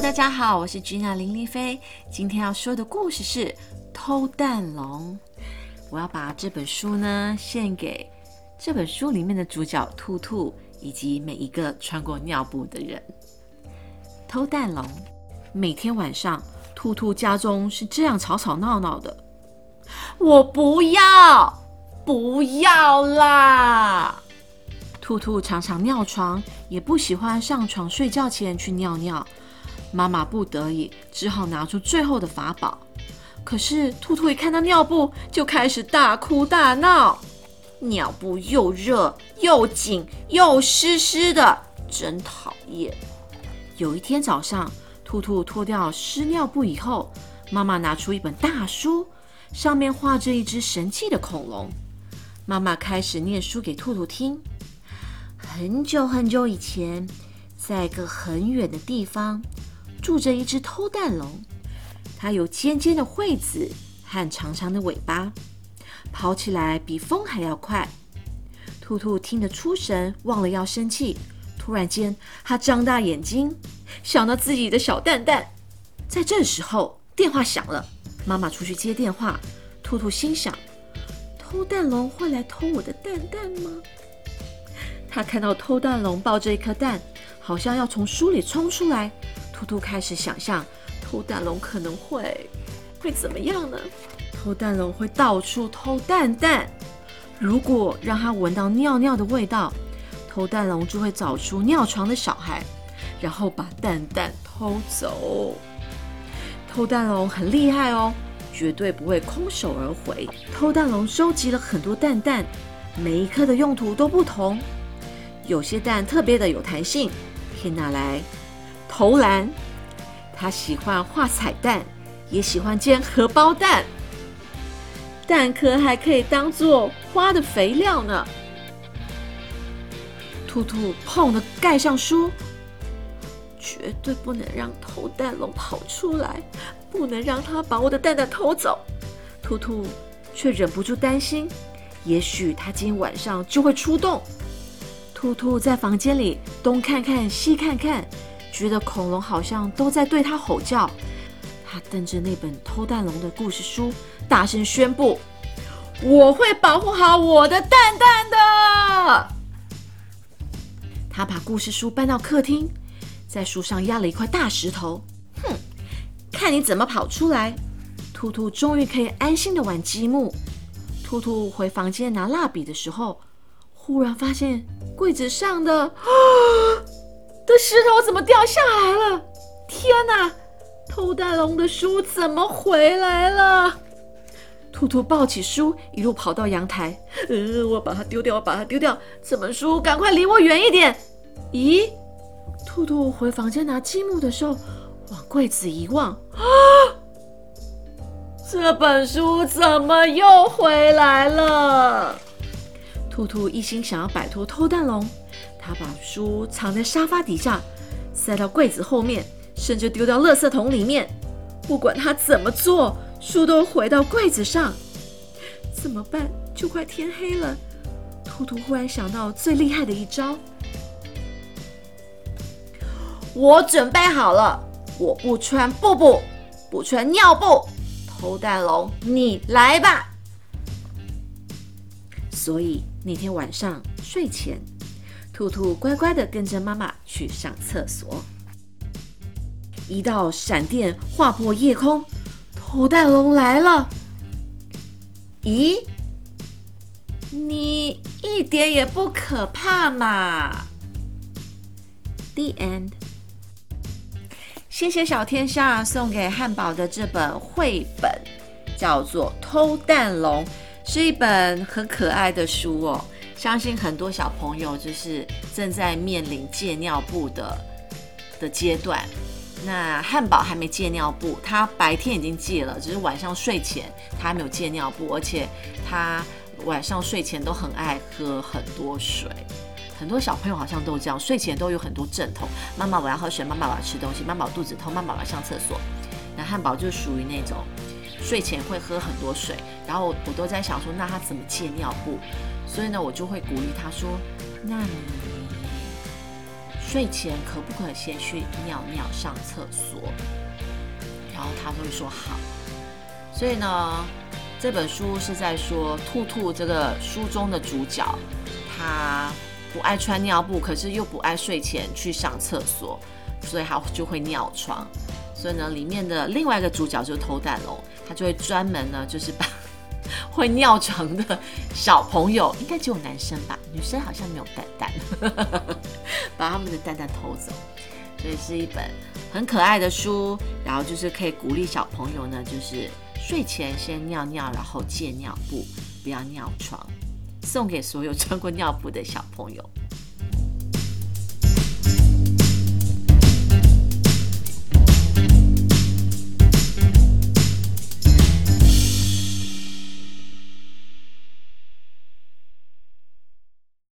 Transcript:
大家好，我是 Gina 林丽菲。今天要说的故事是《偷蛋龙》。我要把这本书呢献给这本书里面的主角兔兔，以及每一个穿过尿布的人。偷蛋龙，每天晚上，兔兔家中是这样吵吵闹闹的。我不要，不要啦！兔兔常常尿床，也不喜欢上床睡觉前去尿尿。妈妈不得已，只好拿出最后的法宝。可是兔兔一看到尿布，就开始大哭大闹。尿布又热又紧又湿湿的，真讨厌。有一天早上，兔兔脱掉湿尿布以后，妈妈拿出一本大书，上面画着一只神气的恐龙。妈妈开始念书给兔兔听。很久很久以前，在一个很远的地方。住着一只偷蛋龙，它有尖尖的喙子和长长的尾巴，跑起来比风还要快。兔兔听得出神，忘了要生气。突然间，它张大眼睛，想到自己的小蛋蛋。在这时候，电话响了，妈妈出去接电话。兔兔心想：偷蛋龙会来偷我的蛋蛋吗？他看到偷蛋龙抱着一颗蛋，好像要从书里冲出来。兔兔开始想象，偷蛋龙可能会会怎么样呢？偷蛋龙会到处偷蛋蛋，如果让它闻到尿尿的味道，偷蛋龙就会找出尿床的小孩，然后把蛋蛋偷走。偷蛋龙很厉害哦，绝对不会空手而回。偷蛋龙收集了很多蛋蛋，每一颗的用途都不同，有些蛋特别的有弹性，可以拿来。投篮，他喜欢画彩蛋，也喜欢煎荷包蛋。蛋壳还可以当做花的肥料呢。兔兔砰的盖上书，绝对不能让偷蛋龙跑出来，不能让他把我的蛋蛋偷走。兔兔却忍不住担心，也许他今天晚上就会出动。兔兔在房间里东看看西看看。觉得恐龙好像都在对他吼叫，他瞪着那本偷蛋龙的故事书，大声宣布：“我会保护好我的蛋蛋的。”他把故事书搬到客厅，在书上压了一块大石头。哼，看你怎么跑出来！兔兔终于可以安心的玩积木。兔兔回房间拿蜡笔的时候，忽然发现柜子上的。的石头怎么掉下来了？天哪！偷蛋龙的书怎么回来了？兔兔抱起书，一路跑到阳台。呃，我把它丢掉，我把它丢掉。这本书赶快离我远一点！咦？兔兔回房间拿积木的时候，往柜子一望，啊！这本书怎么又回来了？兔兔一心想要摆脱偷蛋龙。他把书藏在沙发底下，塞到柜子后面，甚至丢到垃圾桶里面。不管他怎么做，书都回到柜子上。怎么办？就快天黑了。兔兔忽然想到最厉害的一招。我准备好了，我不穿布布，不穿尿布。偷蛋龙，你来吧。所以那天晚上睡前。兔兔乖乖的跟着妈妈去上厕所。一道闪电划破夜空，偷蛋龙来了。咦，你一点也不可怕嘛？The end。谢谢小天下送给汉堡的这本绘本，叫做《偷蛋龙》，是一本很可爱的书哦。相信很多小朋友就是正在面临戒尿布的的阶段。那汉堡还没戒尿布，他白天已经戒了，只是晚上睡前他还没有戒尿布，而且他晚上睡前都很爱喝很多水。很多小朋友好像都这样，睡前都有很多阵痛。妈妈我要喝水，妈妈我要吃东西，妈妈肚子痛，妈妈我要上厕所。那汉堡就属于那种睡前会喝很多水，然后我都在想说，那他怎么戒尿布？所以呢，我就会鼓励他说：“那你睡前可不可以先去尿尿、上厕所？然后他都会说好。所以呢，这本书是在说兔兔这个书中的主角，他不爱穿尿布，可是又不爱睡前去上厕所，所以他就会尿床。所以呢，里面的另外一个主角就是偷蛋龙，他就会专门呢，就是把 会尿床的小朋友，应该只有男生吧，女生好像没有蛋蛋，把他们的蛋蛋偷走。所以是一本很可爱的书，然后就是可以鼓励小朋友呢，就是睡前先尿尿，然后戒尿布，不要尿床，送给所有穿过尿布的小朋友。